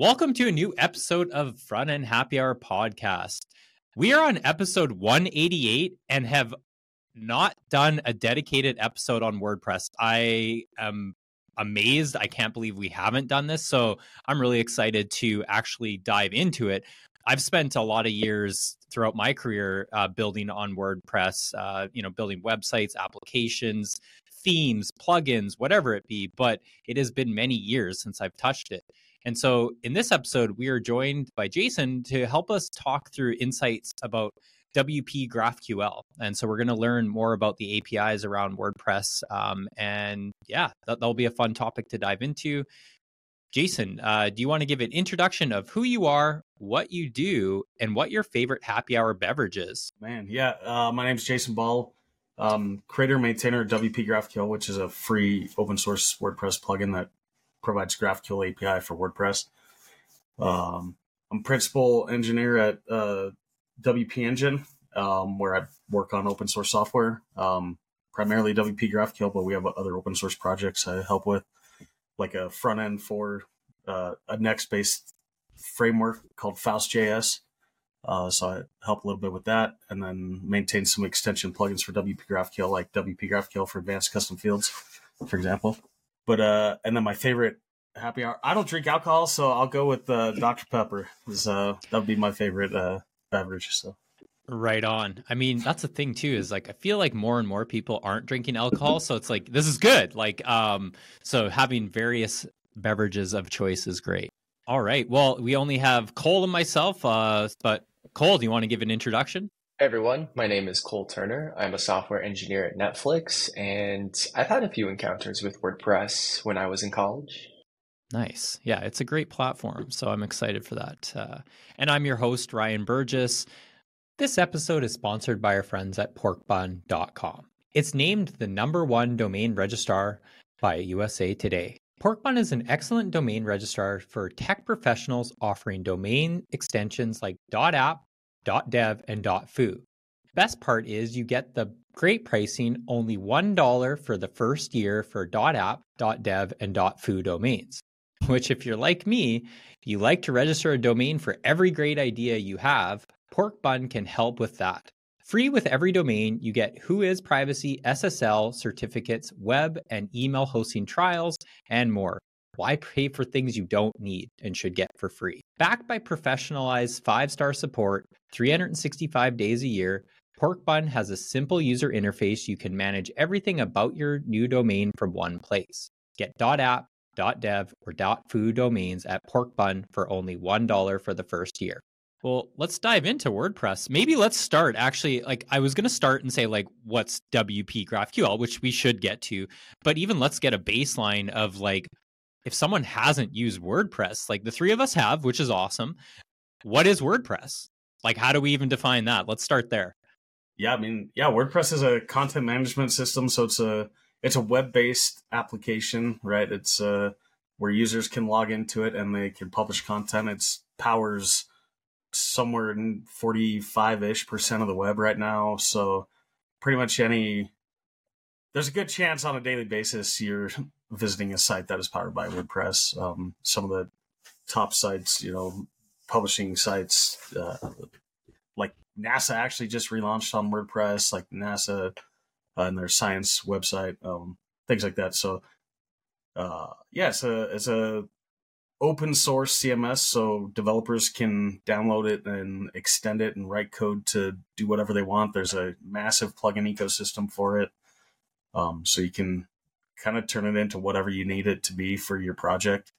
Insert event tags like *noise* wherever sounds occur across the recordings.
Welcome to a new episode of Front End Happy Hour podcast. We are on episode 188 and have not done a dedicated episode on WordPress. I am amazed. I can't believe we haven't done this. So I'm really excited to actually dive into it. I've spent a lot of years throughout my career uh, building on WordPress, uh, you know, building websites, applications, themes, plugins, whatever it be. But it has been many years since I've touched it. And so in this episode, we are joined by Jason to help us talk through insights about WP GraphQL. And so we're going to learn more about the APIs around WordPress. Um, and yeah, that, will be a fun topic to dive into. Jason, uh, do you want to give an introduction of who you are, what you do, and what your favorite happy hour beverage is? Man, yeah. Uh, my name is Jason Bahl, um, creator maintainer of WP GraphQL, which is a free open source WordPress plugin that provides GraphQL API for WordPress. Um, I'm principal engineer at uh, WP Engine, um, where I work on open source software, um, primarily WP GraphQL, but we have other open source projects I help with, like a front end for uh, a Next based framework called Faust.js. Uh, so I help a little bit with that, and then maintain some extension plugins for WP GraphQL, like WP GraphQL for advanced custom fields, for example. But uh, and then my favorite happy hour. I don't drink alcohol, so I'll go with uh, Dr Pepper. Is uh, that would be my favorite uh, beverage. So right on. I mean, that's the thing too. Is like I feel like more and more people aren't drinking alcohol, so it's like this is good. Like um, so having various beverages of choice is great. All right. Well, we only have Cole and myself, uh, but Cole, do you want to give an introduction? Everyone, my name is Cole Turner. I'm a software engineer at Netflix, and I've had a few encounters with WordPress when I was in college. Nice. Yeah, it's a great platform. So I'm excited for that. Uh, and I'm your host, Ryan Burgess. This episode is sponsored by our friends at porkbun.com. It's named the number one domain registrar by USA Today. Porkbun is an excellent domain registrar for tech professionals offering domain extensions like .app, .dev, and .foo. Best part is you get the great pricing, only $1 for the first year for .app, .dev, and .foo domains which, if you're like me, you like to register a domain for every great idea you have, Porkbun can help with that. Free with every domain, you get Whois Privacy SSL certificates, web and email hosting trials, and more. Why pay for things you don't need and should get for free? Backed by professionalized five star support, 365 days a year, Porkbun has a simple user interface you can manage everything about your new domain from one place. Get .app, .dev, or .foo domains at Porkbun for only $1 for the first year. Well, let's dive into WordPress. Maybe let's start actually like I was going to start and say like what's WP GraphQL, which we should get to, but even let's get a baseline of like if someone hasn't used WordPress, like the three of us have, which is awesome. What is WordPress? Like how do we even define that? Let's start there. Yeah, I mean, yeah, WordPress is a content management system, so it's a it's a web based application, right? It's uh, where users can log into it and they can publish content. It's powers somewhere in 45 ish percent of the web right now. So pretty much any, there's a good chance on a daily basis you're visiting a site that is powered by WordPress. Um, some of the top sites, you know, publishing sites, uh, like NASA actually just relaunched on WordPress, like NASA uh, and their science website, um, things like that. So, uh, yeah, it's a it's a open source CMS, so developers can download it and extend it and write code to do whatever they want. There's a massive plugin ecosystem for it, um, so you can kind of turn it into whatever you need it to be for your project.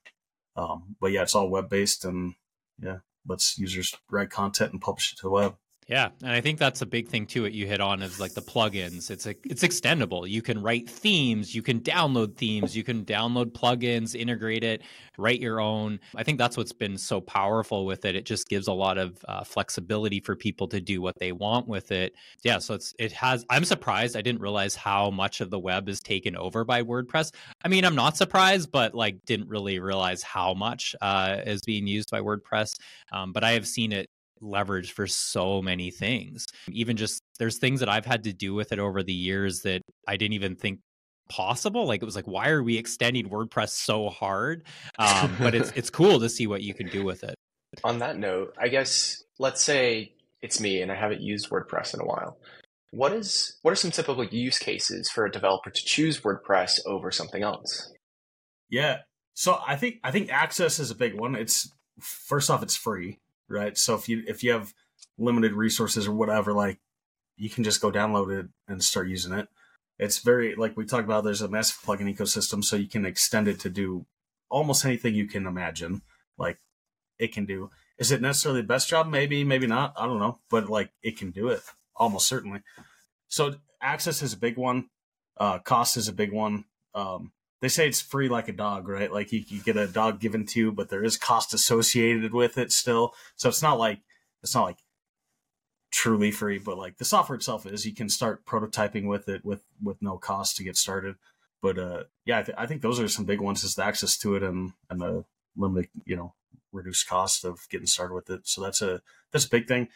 Um, but yeah, it's all web based and yeah, lets users write content and publish it to the web. Yeah, and I think that's a big thing too. What you hit on is like the plugins. It's a, it's extendable. You can write themes. You can download themes. You can download plugins, integrate it, write your own. I think that's what's been so powerful with it. It just gives a lot of uh, flexibility for people to do what they want with it. Yeah, so it's it has. I'm surprised. I didn't realize how much of the web is taken over by WordPress. I mean, I'm not surprised, but like didn't really realize how much uh, is being used by WordPress. Um, but I have seen it leverage for so many things. Even just there's things that I've had to do with it over the years that I didn't even think possible. Like it was like, why are we extending WordPress so hard? Um, but it's it's cool to see what you can do with it. On that note, I guess let's say it's me and I haven't used WordPress in a while. What is what are some typical use cases for a developer to choose WordPress over something else? Yeah. So I think I think access is a big one. It's first off it's free, right? So if you if you have limited resources or whatever, like you can just go download it and start using it. It's very like we talked about. There's a massive plugin ecosystem, so you can extend it to do almost anything you can imagine. Like it can do. Is it necessarily the best job? Maybe, maybe not. I don't know, but like it can do it almost certainly. So access is a big one. Uh, cost is a big one. Um, they say it's free like a dog, right? Like you, you get a dog given to you, but there is cost associated with it still. So it's not like it's not like truly free, but like the software itself is. You can start prototyping with it with with no cost to get started. But uh, yeah, I, th- I think those are some big ones: is the access to it and and the limited, you know, reduced cost of getting started with it. So that's a that's a big thing.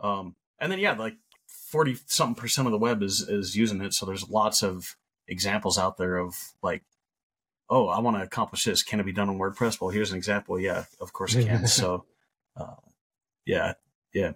Um, and then yeah, like forty something percent of the web is is using it. So there's lots of examples out there of like oh, I want to accomplish this. Can it be done on WordPress? Well, here's an example. Yeah, of course it can. *laughs* so, uh, yeah, yeah.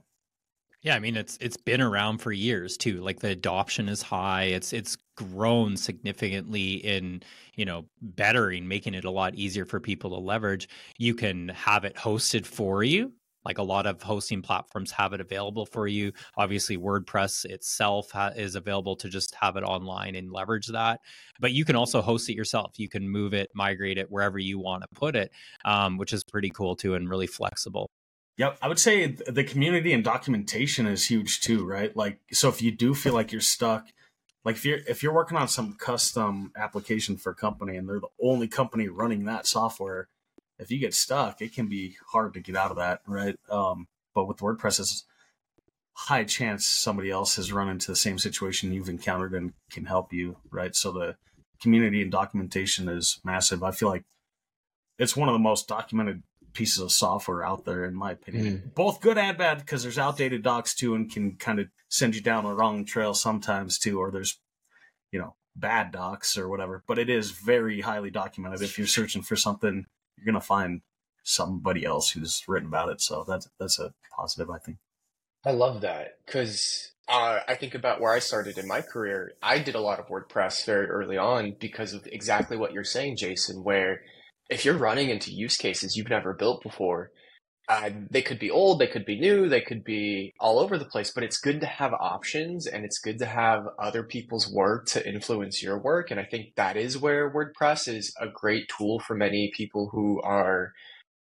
Yeah, I mean it's it's been around for years too. Like the adoption is high. It's it's grown significantly in, you know, bettering, making it a lot easier for people to leverage. You can have it hosted for you. Like a lot of hosting platforms have it available for you. Obviously, WordPress itself ha- is available to just have it online and leverage that. But you can also host it yourself. You can move it, migrate it wherever you want to put it, um, which is pretty cool too and really flexible. Yep, I would say the community and documentation is huge too, right? Like, so if you do feel like you're stuck, like if you're if you're working on some custom application for a company and they're the only company running that software, if you get stuck, it can be hard to get out of that, right? Um, but with WordPress, it's high chance somebody else has run into the same situation you've encountered and can help you, right? So the community and documentation is massive. I feel like it's one of the most documented pieces of software out there, in my opinion. Mm. Both good and bad, because there's outdated docs too, and can kind of send you down the wrong trail sometimes too, or there's, you know, bad docs or whatever. But it is very highly documented. If you're searching for something, you're gonna find somebody else who's written about it. So that's that's a positive, I think. I love that because uh, I think about where I started in my career. I did a lot of WordPress very early on because of exactly what you're saying, Jason, where if you're running into use cases you've never built before, uh, they could be old, they could be new, they could be all over the place, but it's good to have options and it's good to have other people's work to influence your work. And I think that is where WordPress is a great tool for many people who are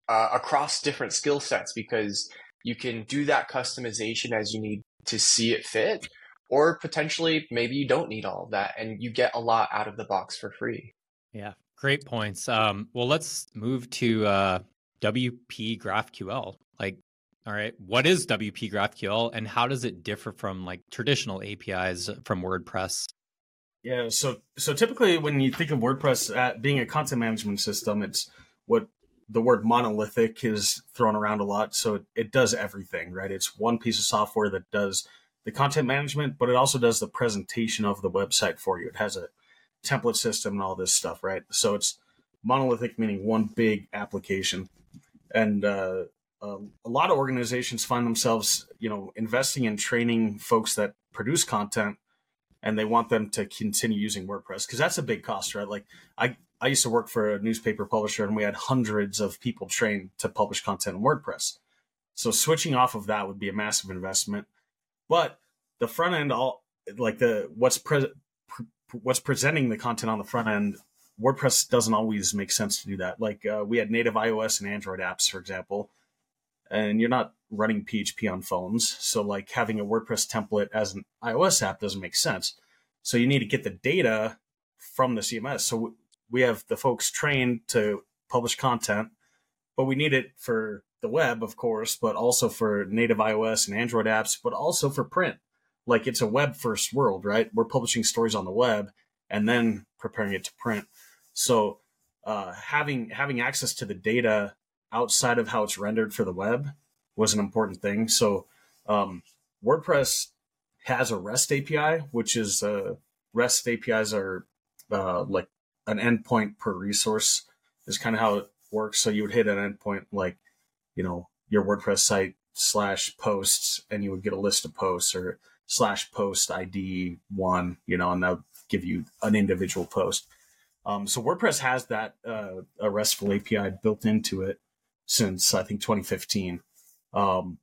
uh, across different skill sets because you can do that customization as you need to see it fit, or potentially maybe you don't need all of that and you get a lot out of the box for free. Yeah, Great points. Um, well, let's move to uh, WP GraphQL. Like, all right, what is WP GraphQL and how does it differ from like traditional APIs from WordPress? Yeah, so so typically when you think of WordPress at being a content management system, it's what the word monolithic is thrown around a lot. So it, it does everything, right? It's one piece of software that does the content management, but it also does the presentation of the website for you. It has a template system and all this stuff, right? So it's monolithic, meaning one big application. And uh, um, a lot of organizations find themselves, you know, investing in training folks that produce content, and they want them to continue using WordPress because that's a big cost, right? Like I, I used to work for a newspaper publisher, and we had hundreds of people trained to publish content in WordPress. So switching off of that would be a massive investment, but the front end, all like the what's pre- what's presenting the content on the front end, WordPress doesn't always make sense to do that. Like uh, we had native iOS and Android apps, for example, and you're not running PHP on phones. So like having a WordPress template as an iOS app doesn't make sense. So you need to get the data from the CMS. So we have the folks trained to publish content, but we need it for the web, of course, but also for native iOS and Android apps, but also for print like it's a web first world, right? We're publishing stories on the web and then preparing it to print. So uh, having having access to the data outside of how it's rendered for the web was an important thing. So um, WordPress has a REST API, which is uh, REST APIs are uh, like an endpoint per resource is kind of how it works. So you would hit an endpoint like, you know, your WordPress site slash posts, and you would get a list of posts or slash post ID one, you know, and that would give you an individual post. Um, so WordPress has that uh, a RESTful API built into it since I think 2015. Um,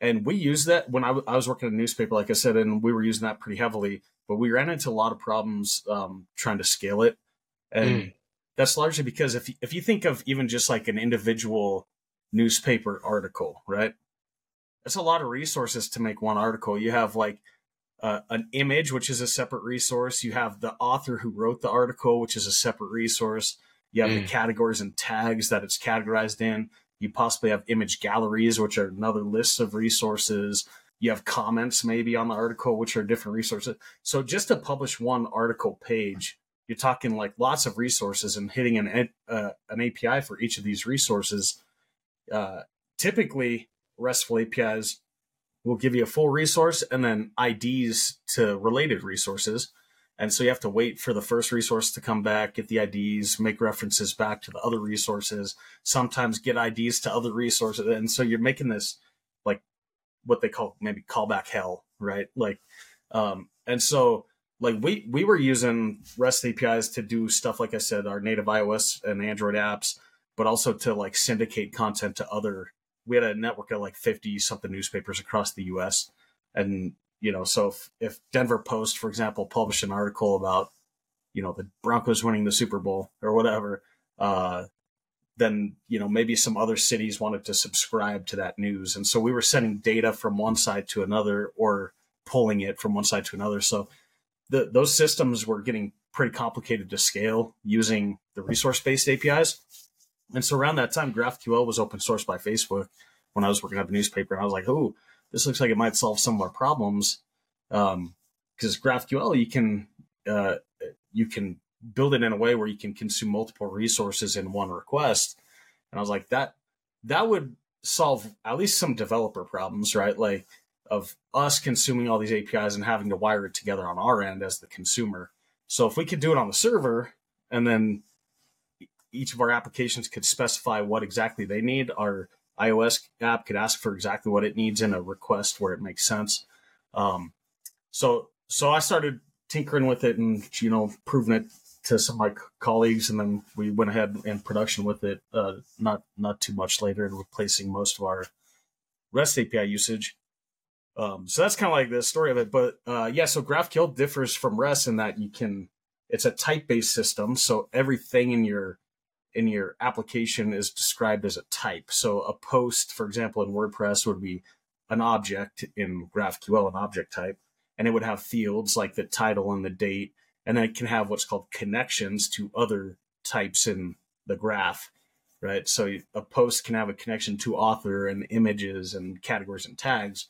and we use that when I, w- I was working in a newspaper, like I said, and we were using that pretty heavily. But we ran into a lot of problems um, trying to scale it, and mm. that's largely because if if you think of even just like an individual newspaper article, right? That's a lot of resources to make one article. You have like uh, an image, which is a separate resource. You have the author who wrote the article, which is a separate resource. You have mm. the categories and tags that it's categorized in. You possibly have image galleries, which are another list of resources. You have comments maybe on the article, which are different resources. So just to publish one article page, you're talking like lots of resources and hitting an uh, an API for each of these resources. Uh, typically, RESTful APIs will give you a full resource and then IDs to related resources. And so you have to wait for the first resource to come back, get the IDs, make references back to the other resources, sometimes get IDs to other resources. And so you're making this like what they call maybe callback hell, right? Like, um, and so like we, we were using REST APIs to do stuff, like I said, our native iOS and Android apps, but also to like syndicate content to other, we had a network of like 50 something newspapers across the US. And you know, so if, if Denver Post, for example, published an article about, you know, the Broncos winning the Super Bowl or whatever, uh, then you know maybe some other cities wanted to subscribe to that news, and so we were sending data from one side to another or pulling it from one side to another. So the, those systems were getting pretty complicated to scale using the resource-based APIs. And so around that time, GraphQL was open source by Facebook when I was working at the newspaper. And I was like, oh, this looks like it might solve some of our problems. Because um, GraphQL, you can uh, you can build it in a way where you can consume multiple resources in one request. And I was like, that that would solve at least some developer problems, right? Like of us consuming all these APIs and having to wire it together on our end as the consumer. So if we could do it on the server and then each of our applications could specify what exactly they need, our iOS app could ask for exactly what it needs in a request where it makes sense. Um, so so I started tinkering with it and you know proving it to some of my colleagues, and then we went ahead in production with it. Uh, not not too much later, and replacing most of our REST API usage. Um, so that's kind of like the story of it. But uh, yeah, so GraphQL differs from REST in that you can. It's a type based system, so everything in your in your application is described as a type. So a post, for example, in WordPress would be an object in GraphQL, an object type, and it would have fields like the title and the date, and then it can have what's called connections to other types in the graph, right? So a post can have a connection to author and images and categories and tags.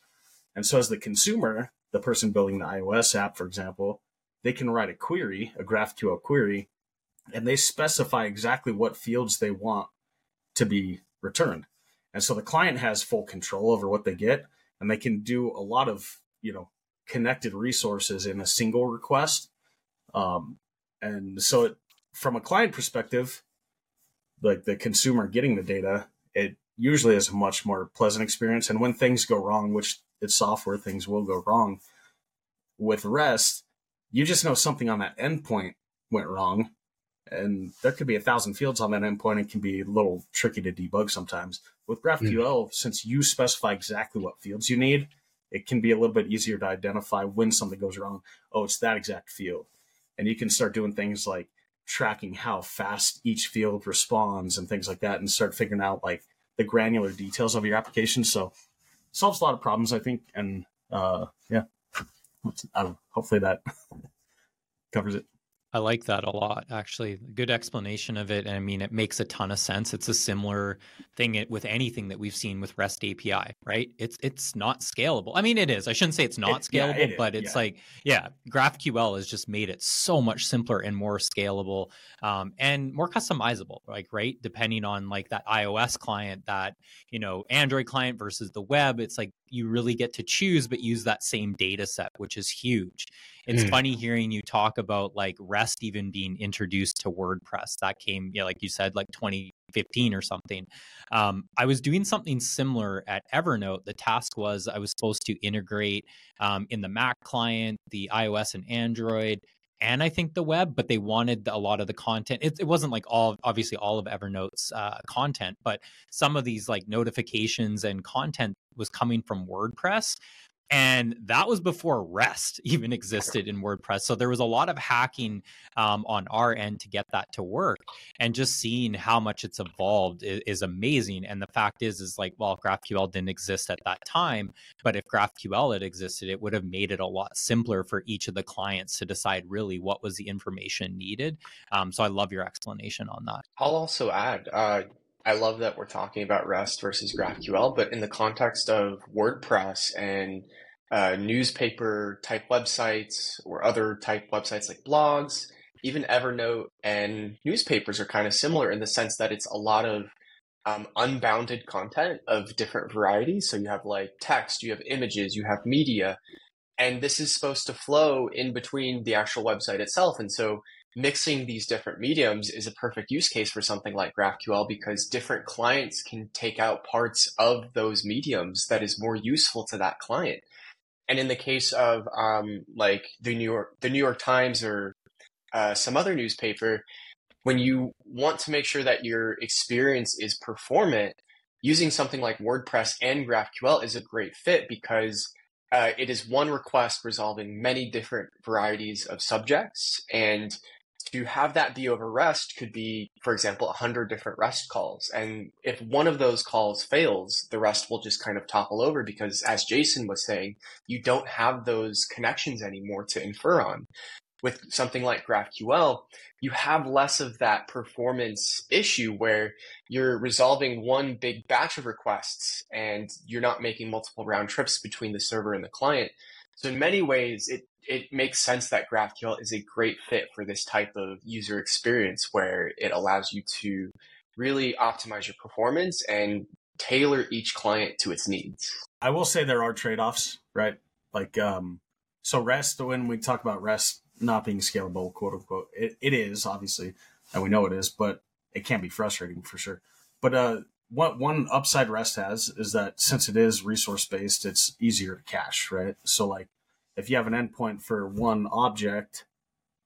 And so as the consumer, the person building the iOS app, for example, they can write a query, a GraphQL query, and they specify exactly what fields they want to be returned. And so the client has full control over what they get, and they can do a lot of you know connected resources in a single request. Um, and so, it, from a client perspective, like the consumer getting the data, it usually is a much more pleasant experience. And when things go wrong, which it's software, things will go wrong. With REST, you just know something on that endpoint went wrong, and there could be a thousand fields on that endpoint. It can be a little tricky to debug sometimes. With GraphQL, mm. since you specify exactly what fields you need, it can be a little bit easier to identify when something goes wrong. Oh, it's that exact field. And you can start doing things like tracking how fast each field responds and things like that and start figuring out like the granular details of your application. So solves a lot of problems, I think. And uh, yeah, hopefully that *laughs* covers it. I like that a lot, actually. Good explanation of it. And I mean, it makes a ton of sense. It's a similar thing with anything that we've seen with REST API, right? It's it's not scalable. I mean, it is. I shouldn't say it's not scalable, yeah, it but it's yeah. like, yeah, GraphQL has just made it so much simpler and more scalable um, and more customizable, like, right? Depending on like that iOS client, that, you know, Android client versus the web, it's like you really get to choose, but use that same data set, which is huge. It's Mm. funny hearing you talk about like REST even being introduced to WordPress. That came, yeah, like you said, like 2015 or something. Um, I was doing something similar at Evernote. The task was I was supposed to integrate um, in the Mac client, the iOS and Android, and I think the web, but they wanted a lot of the content. It, it wasn't like all, obviously, all of Evernote's uh, content, but some of these like notifications and content was coming from WordPress. And that was before REST *laughs* even existed in WordPress. So there was a lot of hacking um, on our end to get that to work. And just seeing how much it's evolved is, is amazing. And the fact is, is like, well, GraphQL didn't exist at that time. But if GraphQL had existed, it would have made it a lot simpler for each of the clients to decide really what was the information needed. Um, so I love your explanation on that. I'll also add, uh, I love that we're talking about REST versus GraphQL, but in the context of WordPress and uh, newspaper type websites or other type websites like blogs, even Evernote and newspapers are kind of similar in the sense that it's a lot of um, unbounded content of different varieties. So you have like text, you have images, you have media, and this is supposed to flow in between the actual website itself. And so mixing these different mediums is a perfect use case for something like GraphQL because different clients can take out parts of those mediums that is more useful to that client. And in the case of um, like the New York, the New York Times or uh, some other newspaper, when you want to make sure that your experience is performant, using something like WordPress and GraphQL is a great fit because uh, it is one request resolving many different varieties of subjects. And to have that be over REST could be, for example, 100 different REST calls. And if one of those calls fails, the rest will just kind of topple over because, as Jason was saying, you don't have those connections anymore to infer on. With something like GraphQL, you have less of that performance issue where you're resolving one big batch of requests and you're not making multiple round trips between the server and the client. So in many ways, it it makes sense that GraphQL is a great fit for this type of user experience where it allows you to really optimize your performance and tailor each client to its needs. I will say there are trade offs, right? Like, um, so REST, when we talk about REST not being scalable, quote unquote, it, it is obviously, and we know it is, but it can be frustrating for sure. But uh, what one upside REST has is that since it is resource based, it's easier to cache, right? So, like, if you have an endpoint for one object,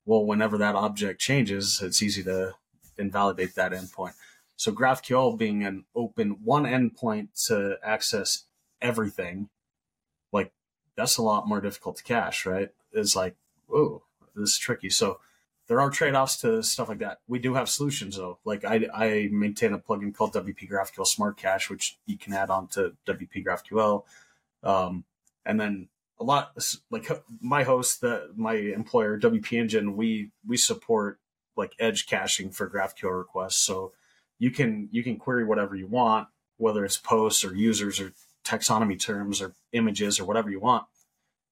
well, whenever that object changes, it's easy to invalidate that endpoint. So GraphQL being an open one endpoint to access everything, like that's a lot more difficult to cache, right? It's like, whoa, this is tricky. So there are trade-offs to stuff like that. We do have solutions though. Like I, I maintain a plugin called WP GraphQL Smart Cache, which you can add on to WP GraphQL. Um, and then a lot like my host, the my employer, WP Engine, we we support like edge caching for GraphQL requests. So you can you can query whatever you want, whether it's posts or users or taxonomy terms or images or whatever you want.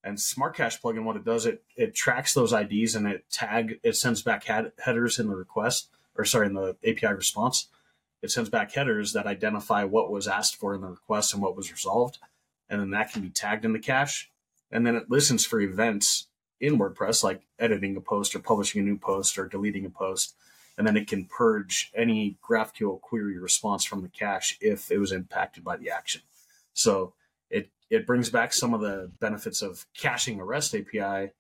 And Smart Cache plugin, what it does, it it tracks those IDs and it tag it sends back head, headers in the request or sorry in the API response. It sends back headers that identify what was asked for in the request and what was resolved, and then that can be tagged in the cache. And then it listens for events in WordPress, like editing a post or publishing a new post or deleting a post. And then it can purge any GraphQL query response from the cache if it was impacted by the action. So it it brings back some of the benefits of caching a REST API,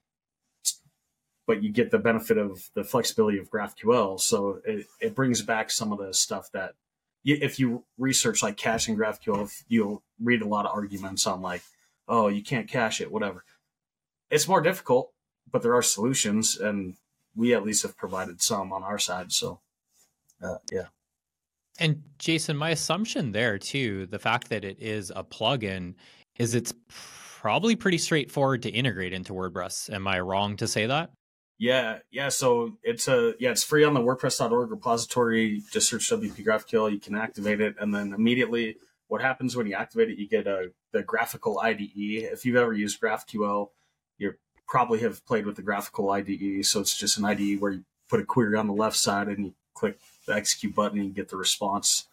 but you get the benefit of the flexibility of GraphQL. So it, it brings back some of the stuff that if you research like caching GraphQL, you'll read a lot of arguments on like, oh, you can't cache it, whatever. It's more difficult, but there are solutions, and we at least have provided some on our side. So, uh, yeah. And Jason, my assumption there too, the fact that it is a plugin, is it's probably pretty straightforward to integrate into WordPress. Am I wrong to say that? Yeah, yeah. So it's a yeah, it's free on the WordPress.org repository. Just search WP GraphQL. You can activate it, and then immediately, what happens when you activate it? You get a the GraphiQL IDE. If you've ever used GraphQL, you probably have played with the GraphiQL IDE. So it's just an IDE where you put a query on the left side and you click the execute button and you get the response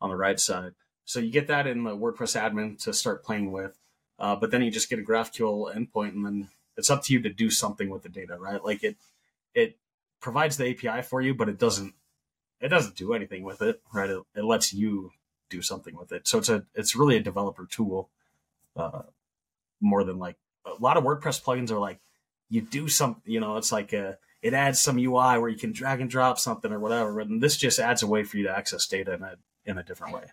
on the right side. So you get that in the WordPress admin to start playing with. Uh, but then you just get a GraphQL endpoint, and then it's up to you to do something with the data, right? Like it, it provides the API for you, but it doesn't, it doesn't do anything with it, right? It, it lets you do something with it. So it's a, it's really a developer tool, uh, more than like a lot of WordPress plugins are like you do some, you know, it's like a, it adds some UI where you can drag and drop something or whatever. This just adds a way for you to access data in a in a different way.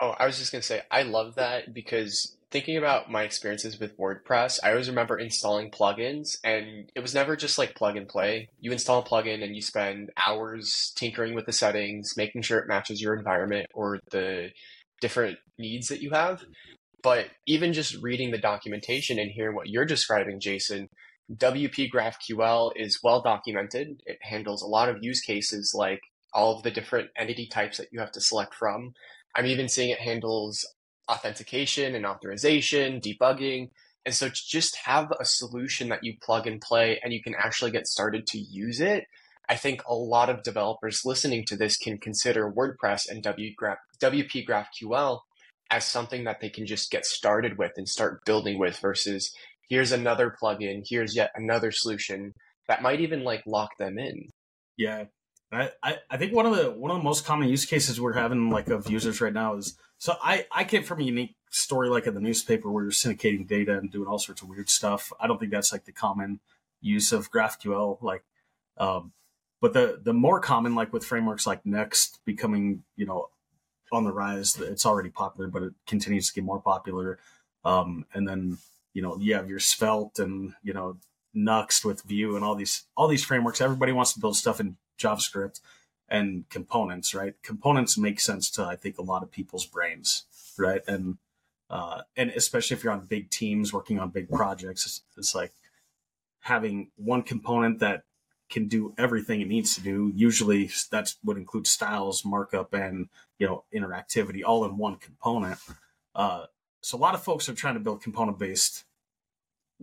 Oh, I was just gonna say I love that because thinking about my experiences with WordPress, I always remember installing plugins and it was never just like plug and play. You install a plugin and you spend hours tinkering with the settings, making sure it matches your environment or the different needs that you have. But even just reading the documentation and hearing what you're describing, Jason, WP GraphQL is well documented. It handles a lot of use cases like all of the different entity types that you have to select from. I'm even seeing it handles authentication and authorization, debugging. And so to just have a solution that you plug and play and you can actually get started to use it, I think a lot of developers listening to this can consider WordPress and WP GraphQL as something that they can just get started with and start building with versus here's another plugin, here's yet another solution that might even like lock them in. Yeah. I, I think one of the one of the most common use cases we're having like of users right now is so I, I came from a unique story like in the newspaper where you're syndicating data and doing all sorts of weird stuff. I don't think that's like the common use of GraphQL. Like um, but the the more common like with frameworks like Next becoming, you know, on the rise, it's already popular, but it continues to get more popular. Um, and then you know, you have your Svelte and, you know, Nuxt with Vue and all these all these frameworks. Everybody wants to build stuff in JavaScript and components, right? Components make sense to I think a lot of people's brains, right? And uh, and especially if you're on big teams working on big projects, it's, it's like having one component that can do everything it needs to do. Usually, that's would include styles, markup, and you know interactivity all in one component. Uh, so a lot of folks are trying to build component based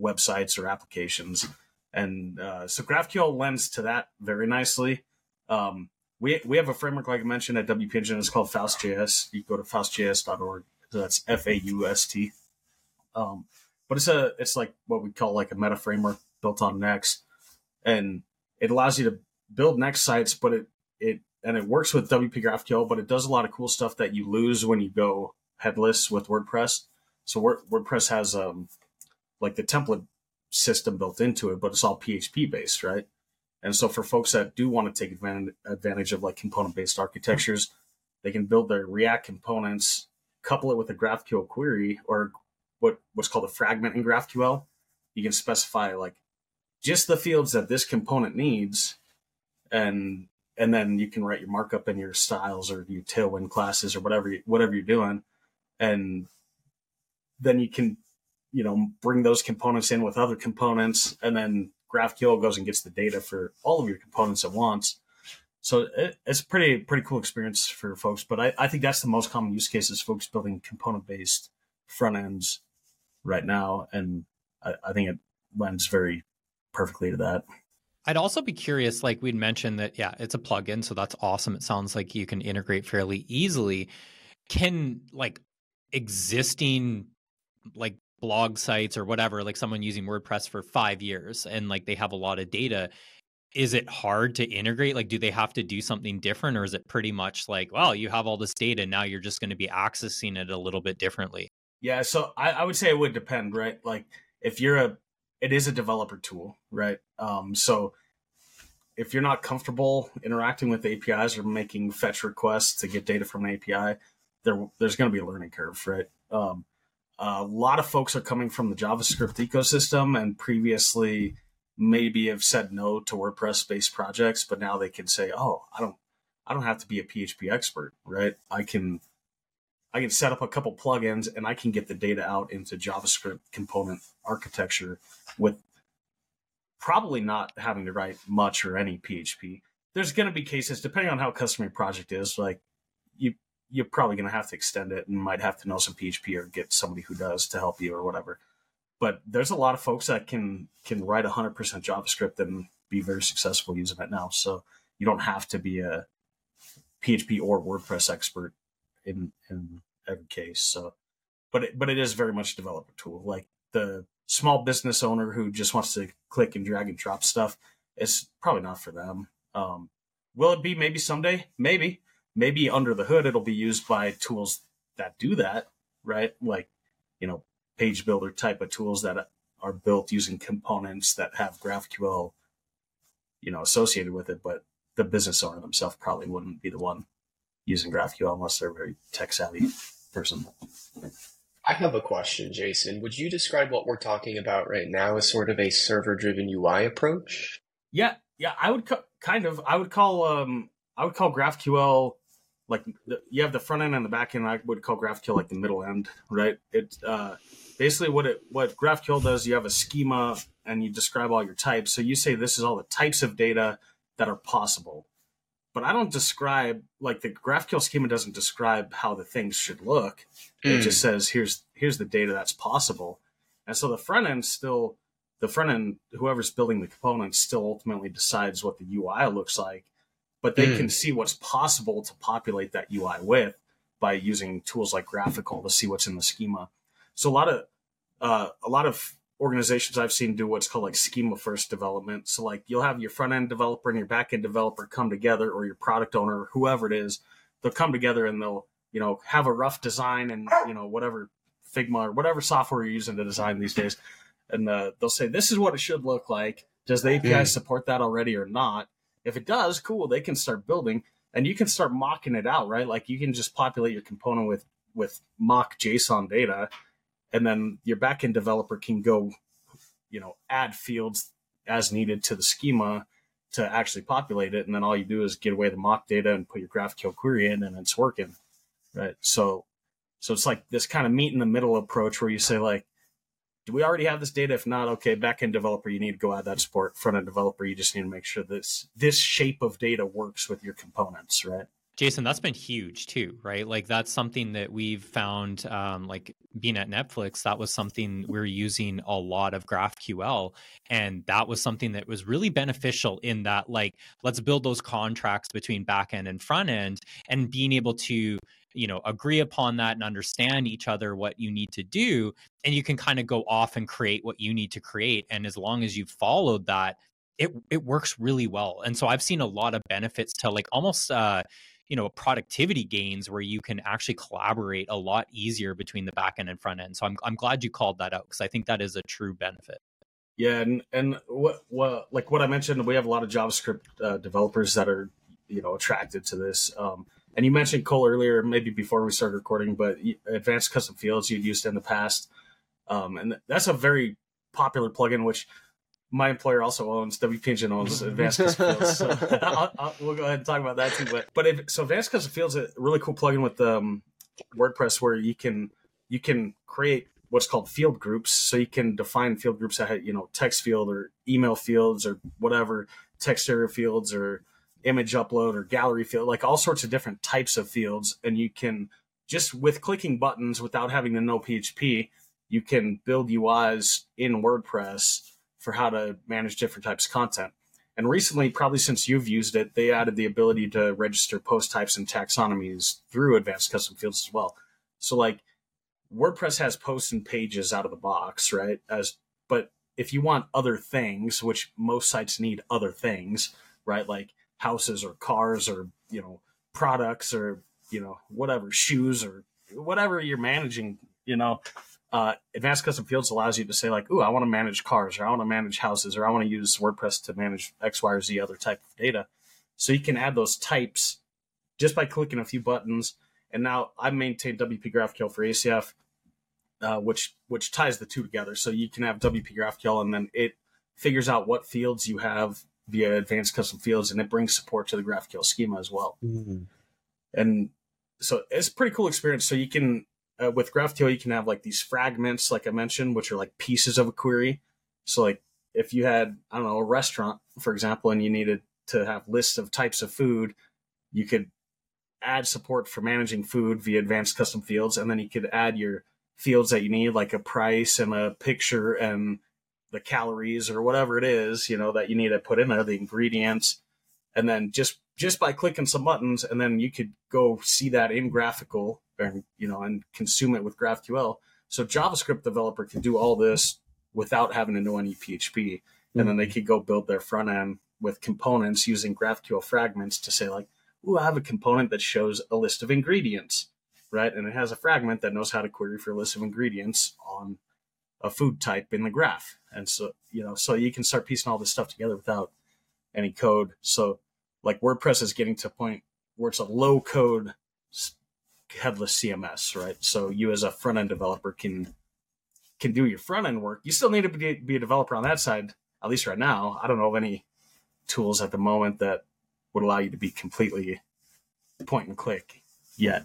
websites or applications. And uh, so GraphQL lends to that very nicely. Um, we, we have a framework, like I mentioned, at WP Engine. It's called Faust.js. You go to faustjs.org. So that's F A U S T. Um, but it's a it's like what we call like a meta framework built on Next, and it allows you to build Next sites, but it it and it works with WP GraphQL, but it does a lot of cool stuff that you lose when you go headless with WordPress. So WordPress has um, like the template system built into it, but it's all PHP based, right? And so for folks that do want to take advantage, of like component based architectures, they can build their React components, couple it with a GraphQL query or what what's called a fragment in GraphQL. You can specify like just the fields that this component needs, and and then you can write your markup and your styles or your Tailwind classes or whatever whatever you're doing, and then you can you know, bring those components in with other components, and then GraphQL goes and gets the data for all of your components at once. So it, it's a pretty pretty cool experience for folks. But I, I think that's the most common use case is folks building component based front ends right now, and I, I think it lends very perfectly to that. I'd also be curious, like we'd mentioned that, yeah, it's a plugin, so that's awesome. It sounds like you can integrate fairly easily. Can like existing like blog sites or whatever, like someone using WordPress for five years and like they have a lot of data, is it hard to integrate? Like, do they have to do something different or is it pretty much like, well, you have all this data, now you're just going to be accessing it a little bit differently? Yeah, so I, I would say it would depend, right? Like, if you're a, it is a developer tool, right? Um, so if you're not comfortable interacting with APIs or making fetch requests to get data from an API, there there's going to be a learning curve, right? Um, a lot of folks are coming from the JavaScript ecosystem and previously maybe have said no to WordPress based projects, but now they can say, "Oh, I don't, I don't have to be a PHP expert, right? I can, I can set up a couple plugins and I can get the data out into JavaScript component architecture with probably not having to write much or any PHP." There's going to be cases, depending on how custom your project is, like you you're probably going to have to extend it and might have to know some PHP or get somebody who does to help you or whatever. But there's a lot of folks that can can write 100% JavaScript and be very successful using it now. So you don't have to be a PHP or WordPress expert in in every case. So but it, but it is very much a developer tool. Like the small business owner who just wants to click and drag and drop stuff, it's probably not for them. Um, will it be maybe someday? Maybe. Maybe under the hood, it'll be used by tools that do that, right? Like, you know, page builder type of tools that are built using components that have GraphQL, you know, associated with it. But the business owner themselves probably wouldn't be the one using GraphQL unless they're a very tech savvy person. I have a question, Jason. Would you describe what we're talking about right now as sort of a server driven UI approach? Yeah, yeah, I would ca- kind of. I would call um, I would call GraphQL like the, you have the front end and the back end. I would call GraphQL like the middle end, right? It uh, basically what it what GraphQL does. You have a schema and you describe all your types. So you say this is all the types of data that are possible, but I don't describe like the GraphQL schema doesn't describe how the things should look. Mm. It just hmm. says here's here's the data that's possible, and so the front end still the front end, whoever's building the components still ultimately decides what the UI looks like, but they mm. can see what's possible to populate that UI with by using tools like GraphiQL to see what's in the schema. So a lot of uh, a lot of organizations I've seen do what's called like schema first development. So like you'll have your front end developer and your back end developer come together, or your product owner, or whoever it is, they'll come together and they'll you know have a rough design and you know whatever Figma or whatever software you're using to design these days and uh, they'll say this is what it should look like. Does the API mm. support that already or not? If it does, cool. They can start building, and you can start mocking it out, right? Like you can just populate your component with with mock JSON data, and then your backend developer can go, you know, add fields as needed to the schema to actually populate it, and then all you do is get away the mock data and put your GraphQL query in, and it's working, right? So, so it's like this kind of meet in the middle approach where you say like, do we already have this data? If not, okay, backend developer, you need to go add that support. Front end developer, you just need to make sure this this shape of data works with your components, right? Jason, that's been huge too, right? Like that's something that we've found, um, like being at Netflix, that was something we are using a lot of GraphQL, and that was something that was really beneficial in that, like, let's build those contracts between back end and front end, and being able to you know agree upon that and understand each other what you need to do and you can kind of go off and create what you need to create and as long as you've followed that it it works really well. And so i've seen a lot of benefits to like almost uh you know productivity gains where you can actually collaborate a lot easier between the back end and front end. So i'm, I'm glad you called that out because i think that is a true benefit. Yeah and and what what like what i mentioned we have a lot of javascript uh, developers that are you know attracted to this. Um, and you mentioned Cole earlier, maybe before we started recording, but advanced custom fields you'd used in the past. Um, and that's a very popular plugin, which my employer also owns. WP Engine owns advanced custom fields. So *laughs* I'll, I'll, we'll go ahead and talk about that too. But but if, so advanced custom fields is a really cool plugin with um, WordPress where you can you can create what's called field groups. So you can define field groups that have, you know text field or email fields or whatever text area fields or image upload or gallery field, like all sorts of different types of fields. And you can just with clicking buttons without having to know PHP, you can build UIs in WordPress for how to manage different types of content. And recently, probably since you've used it, they added the ability to register post types and taxonomies through advanced custom fields as well. So like WordPress has posts and pages out of the box, right? As but if you want other things, which most sites need other things, right? Like houses or cars or you know products or you know whatever shoes or whatever you're managing you know uh, advanced custom fields allows you to say like ooh i want to manage cars or i want to manage houses or i want to use wordpress to manage x y or z other type of data. So you can add those types just by clicking a few buttons. And now i maintain wp graphql for acf uh, which which ties the two together. So you can have wp graphql and then it figures out what fields you have via advanced custom fields, and it brings support to the GraphQL schema as well. Mm-hmm. And so it's a pretty cool experience. So you can uh, with GraphQL, you can have like these fragments, like I mentioned, which are like pieces of a query. So like if you had I don't know a restaurant, for example, and you needed to have lists of types of food, you could add support for managing food via advanced custom fields, and then you could add your fields that you need, like a price and a picture and the calories or whatever it is, you know, that you need to put in there, the ingredients, and then just just by clicking some buttons, and then you could go see that in GraphiQL and you know and consume it with GraphQL. So JavaScript developer can do all this without having to know any PHP, mm-hmm. and then they could go build their front end with components using GraphQL fragments to say like, "Ooh, I have a component that shows a list of ingredients." Right, and it has a fragment that knows how to query for a list of ingredients on a food type in the graph. And so, you know, so you can start piecing all this stuff together without any code. So, like WordPress is getting to a point where it's a low code headless CMS, right? So you as a front end developer can can do your front end work. You still need to be, be a developer on that side, at least right now. I don't know of any tools at the moment that would allow you to be completely point and click yet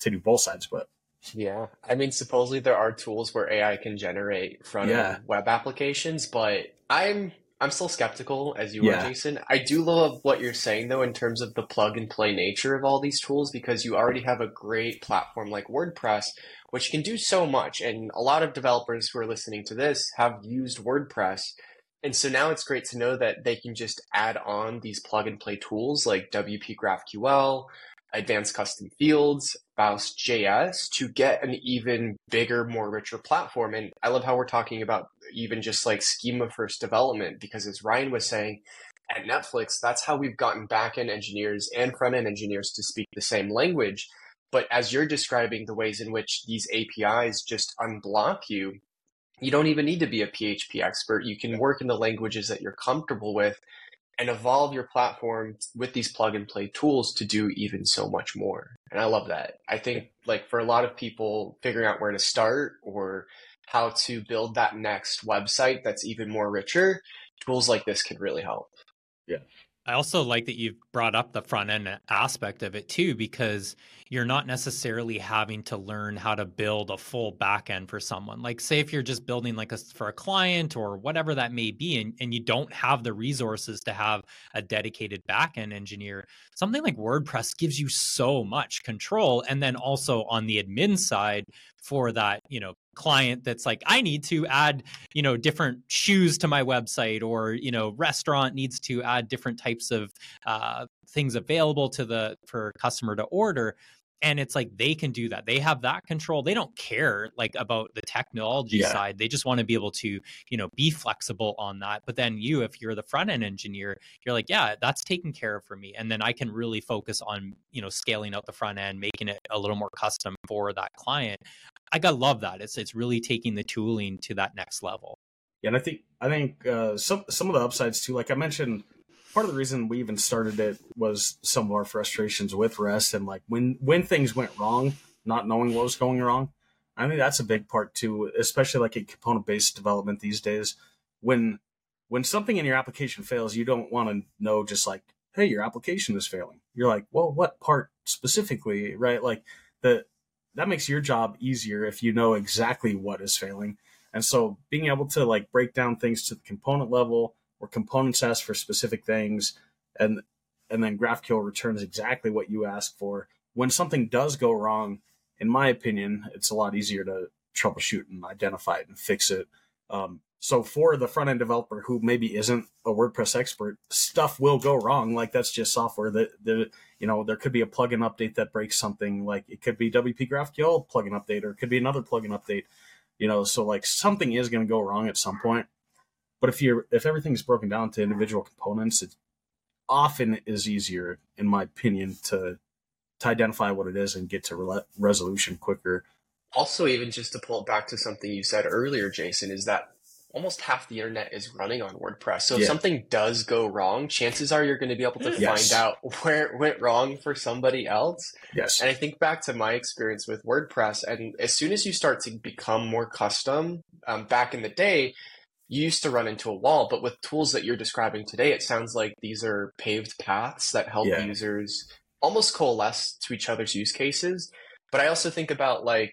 to do both sides, but yeah. I mean, supposedly there are tools where AI can generate front yeah. web applications, but I'm I'm still skeptical as you yeah. are, Jason. I do love what you're saying though in terms of the plug and play nature of all these tools because you already have a great platform like WordPress which can do so much and a lot of developers who are listening to this have used WordPress. And so now it's great to know that they can just add on these plug and play tools like WP GraphQL, advanced custom fields, Faust.js to get an even bigger, more richer platform. And I love how we're talking about even just like schema first development, because as Ryan was saying, at Netflix, that's how we've gotten back end engineers and front end engineers to speak the same language. But as you're describing the ways in which these APIs just unblock you, you don't even need to be a PHP expert. You can work in the languages that you're comfortable with and evolve your platform with these plug and play tools to do even so much more. And I love that. I think like for a lot of people figuring out where to start or how to build that next website that's even more richer, tools like this can really help. Yeah. I also like that you've brought up the front end aspect of it too, because you're not necessarily having to learn how to build a full back end for someone. Like, say, if you're just building like a for a client or whatever that may be, and, and you don't have the resources to have a dedicated back end engineer, something like WordPress gives you so much control. And then also on the admin side, for that you know client that's like i need to add you know different shoes to my website or you know restaurant needs to add different types of uh, things available to the for customer to order and it's like they can do that. They have that control. They don't care like about the technology yeah. side. They just want to be able to you know be flexible on that. But then you if you're the front end engineer you're like yeah that's taken care of for me and then i can really focus on you know scaling out the front end making it a little more custom for that client i gotta love that. It's it's really taking the tooling to that next level. Yeah and i think i think uh, some some of the upsides too like i mentioned part of the reason we even started it was some of our frustrations with rest and like when when things went wrong not knowing what was going wrong. I think that's a big part too especially like in component based development these days. When when something in your application fails you don't want to know just like hey your application is failing. You're like well what part specifically? Right? Like the that makes your job easier if you know exactly what is failing and so being able to like break down things to the component level or components ask for specific things and and then GraphQL returns exactly what you ask for. When something does go wrong, in my opinion, it's a lot easier to troubleshoot and identify it and fix it. Um, so for the front end developer who maybe isn't a WordPress expert, stuff will go wrong. Like that's just software that, that you know, there could be a plugin update that breaks something like it could be WP GraphQL plugin update, or it could be another plugin update, you know, so like something is going to go wrong at some point. But if you're if everything's broken down to individual components, it often is easier, in my opinion, to to identify what it is and get to re- resolution quicker. Also, even just to pull it back to something you said earlier, Jason, is that almost half the internet is running on WordPress. So if yeah. something does go wrong, chances are you're going to be able to yes. find out *laughs* where it went wrong for somebody else. Yes. And I think back to my experience with WordPress, and as soon as you start to become more custom, um, back in the day, you used to run into a wall, but with tools that you're describing today, it sounds like these are paved paths that help yeah. users almost coalesce to each other's use cases. But I also think about like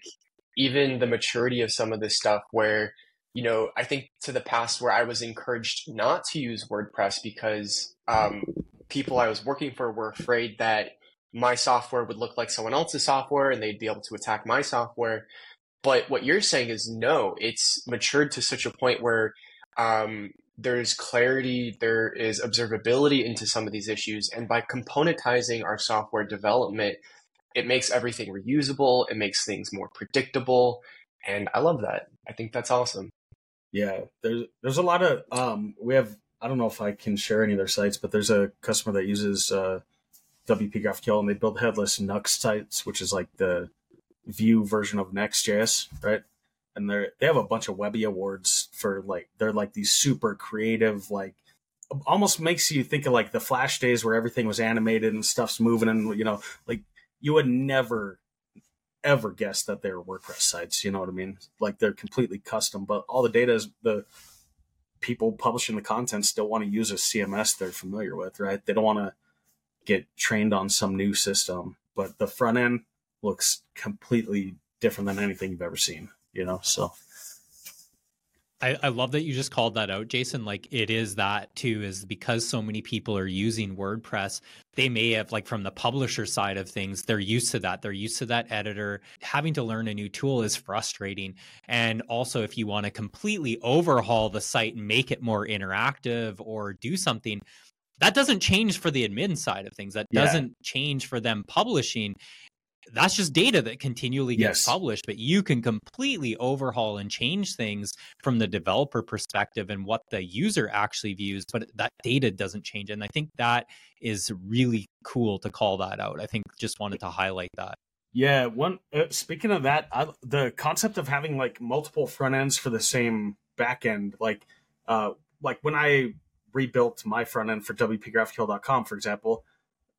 even the maturity of some of this stuff where, you know, I think to the past where I was encouraged not to use WordPress because um, people I was working for were afraid that my software would look like someone else's software and they'd be able to attack my software. But what you're saying is no, it's matured to such a point where um, there's clarity, there is observability into some of these issues. And by componentizing our software development, it makes everything reusable, it makes things more predictable, and I love that. I think that's awesome. Yeah, there's there's a lot of um we have I don't know if I can share any of their sites, but there's a customer that uses uh, WP GraphQL and they build headless Nuxt sites, which is like the Vue version of Next.js, right? And they they have a bunch of Webby awards for like they're like these super creative like almost makes you think of like the flash days where everything was animated and stuff's moving and you know like you would never ever guess that they're WordPress sites. You know what I mean? Like they're completely custom, but all the data is the people publishing the content still want to use a CMS they're familiar with, right? They don't want to get trained on some new system, but the front end looks completely different than anything you've ever seen, you know? So I, I love that you just called that out, Jason. Like it is that too, is because so many people are using WordPress, they may have like from the publisher side of things, they're used to that. They're used to that editor. Having to learn a new tool is frustrating. And also if you want to completely overhaul the site and make it more interactive or do something, that doesn't change for the admin side of things. That doesn't yeah. change for them publishing that's just data that continually gets yes. published but you can completely overhaul and change things from the developer perspective and what the user actually views but that data doesn't change and i think that is really cool to call that out i think just wanted to highlight that yeah one uh, speaking of that I, the concept of having like multiple front ends for the same back end like uh like when i rebuilt my front end for wpgraphql.com for example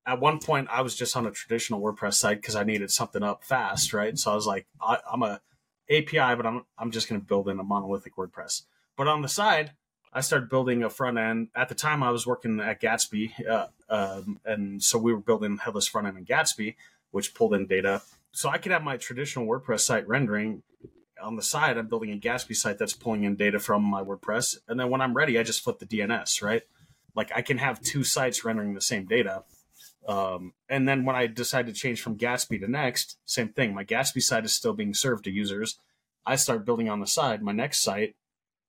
at one point I was just on a traditional WordPress site because I needed something up fast, right? So I was like, I, am a API, but I'm I'm just going to build in a monolithic WordPress. But on the side, I started building a front end. At the time, I was working at Gatsby, uh, um, and so we were building headless front end in Gatsby, which pulled in data. So I could have my traditional WordPress site rendering on the side. I'm building a Gatsby site that's pulling in data from my WordPress, and then when I'm ready, I just flip the DNS, right? Like I can have two sites rendering the same data um, and then when I decided to change from Gatsby to Next, same thing. My Gatsby site is still being served to users. I start building on the side my next site,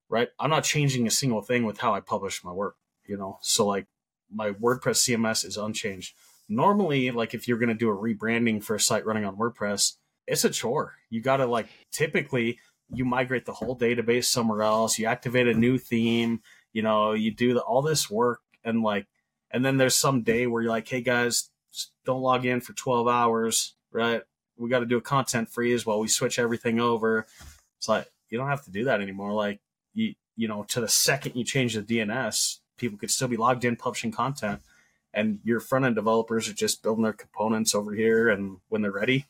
right? I'm not changing a single thing with how I publish my work, you know? So like my WordPress CMS is unchanged. Normally, like if you're going to do a rebranding for a site running on WordPress, it's a chore. You got to like typically you migrate the whole database somewhere else, you activate a new theme, you know, you do the, all this work and like and then there's some day where you're like, hey guys, don't log in for 12 hours, right? We got to do a content freeze while we switch everything over. It's like you don't have to do that anymore. Like you, you know, to the second you change the DNS, people could still be logged in publishing content, and your front end developers are just building their components over here. And when they're ready,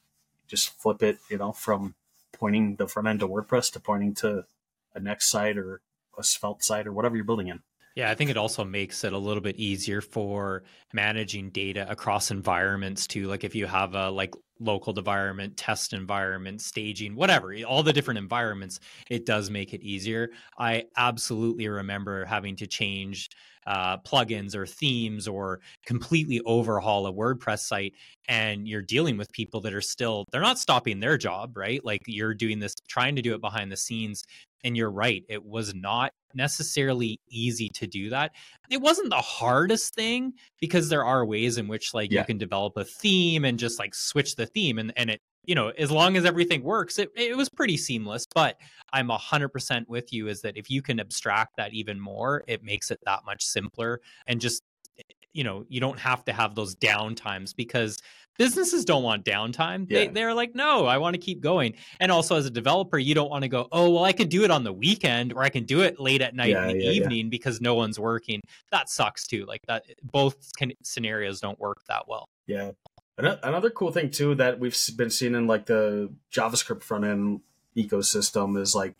just flip it, you know, from pointing the front end to WordPress to pointing to a next site or a Svelte site or whatever you're building in. Yeah, I think it also makes it a little bit easier for managing data across environments too. Like if you have a like local environment, test environment, staging, whatever, all the different environments, it does make it easier. I absolutely remember having to change uh, plugins or themes or completely overhaul a WordPress site. And you're dealing with people that are still, they're not stopping their job, right? Like you're doing this, trying to do it behind the scenes. And you're right, it was not necessarily easy to do that. It wasn't the hardest thing because there are ways in which like yeah. you can develop a theme and just like switch the theme and, and it you know, as long as everything works, it, it was pretty seamless. But I'm 100% with you is that if you can abstract that even more, it makes it that much simpler and just, eh, you know, you don't have to have those downtimes because businesses don't want downtime. Yeah. They, they're like, no, I want to keep going. And also, as a developer, you don't want to go, oh, well, I could do it on the weekend or I can do it late at night yeah, in the yeah, evening because no one's working. That sucks too. Like that, both scenarios don't work that well. Yeah. Another cool thing too that we've been seeing in like the JavaScript front end ecosystem is like,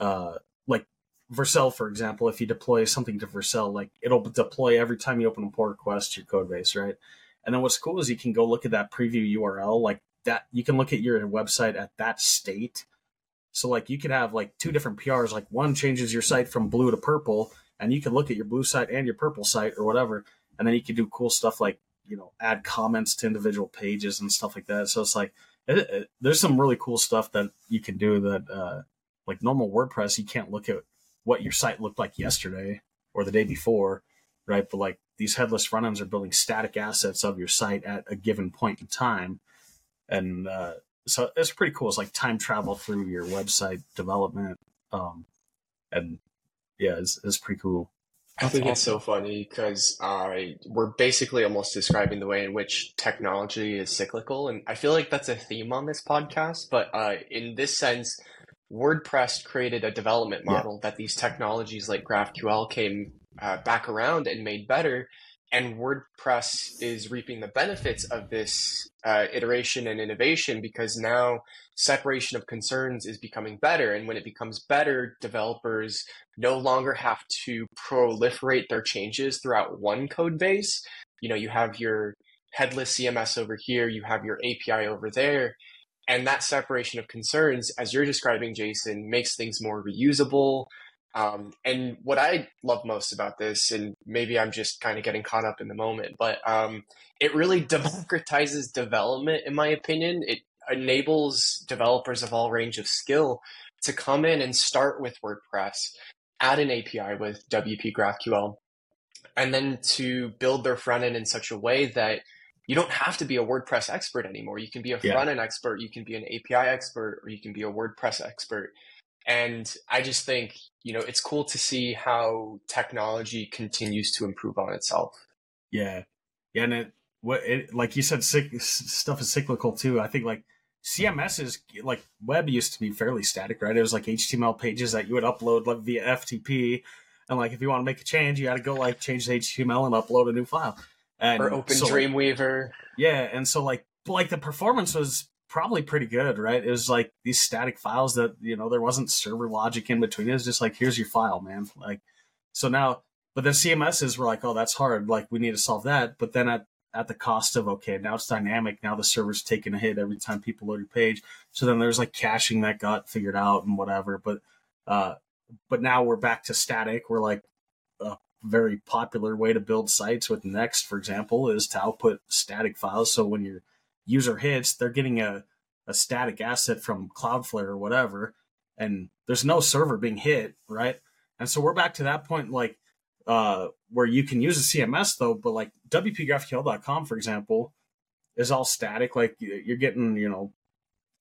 uh, like Vercel, for example. If you deploy something to Vercel, like it'll deploy every time you open a pull request to your code base, right? And then what's cool is you can go look at that preview URL, like that. You can look at your website at that state. So like you could have like two different PRs. Like one changes your site from blue to purple, and you can look at your blue site and your purple site or whatever. And then you can do cool stuff like you know add comments to individual pages and stuff like that. So it's like it, it, there's some really cool stuff that you can do that uh, like normal WordPress you can't look at what your site looked like yesterday or the day before, right? But like these headless front ends are building static assets of your site at a given point in time. and uh, so it's pretty cool. It's like time travel through your website development, um, and yeah, it's, it's pretty cool. I think it's so funny because uh, we're basically almost describing the way in which technology is cyclical, and I feel like that's a theme on this podcast. But uh, in this sense, WordPress created a development model yeah. that these technologies like GraphQL came uh, back around and made better, and WordPress is reaping the benefits of this uh, iteration and innovation because now separation of concerns is becoming better. And when it becomes better, developers no longer have to proliferate their changes throughout one code base. You know, you have your headless CMS over here, you have your API over there. And that separation of concerns, as you're describing, Jason, makes things more reusable, um, and what I love most about this, and maybe I'm just kind of getting caught up in the moment, but um, it really *laughs* democratizes development, in my opinion. It enables developers of all range of skill to come in and start with WordPress, add an API with WP GraphQL, and then to build their front end in such a way that you don't have to be a WordPress expert anymore. You can be a yeah. front end expert, you can be an API expert, or you can be a WordPress expert. And I just think, you know, it's cool to see how technology continues to improve on itself. Yeah. Yeah. And it, what it, like you said, sick, stuff is cyclical too. I think like CMS is like web used to be fairly static, right? It was like HTML pages that you would upload like, via FTP. And like, if you want to make a change, you got to go like change the HTML and upload a new file. And or open so, Dreamweaver. Yeah. And so like, like the performance was probably pretty good, right? It was like these static files that, you know, there wasn't server logic in between. It was just like, here's your file, man. Like, so now, but then CMSs were like, oh, that's hard. Like, we need to solve that. But then at, at the cost of, okay, now it's dynamic. Now the server's taking a hit every time people load your page. So then there's like caching that got figured out and whatever. But, uh, but now we're back to static. We're like, a very popular way to build sites with Next, for example, is to output static files. So when you're user hits, they're getting a, a static asset from Cloudflare or whatever, and there's no server being hit, right? And so we're back to that point, like uh, where you can use a CMS though, but like WPGraphQL.com, for example, is all static. Like you're getting, you know,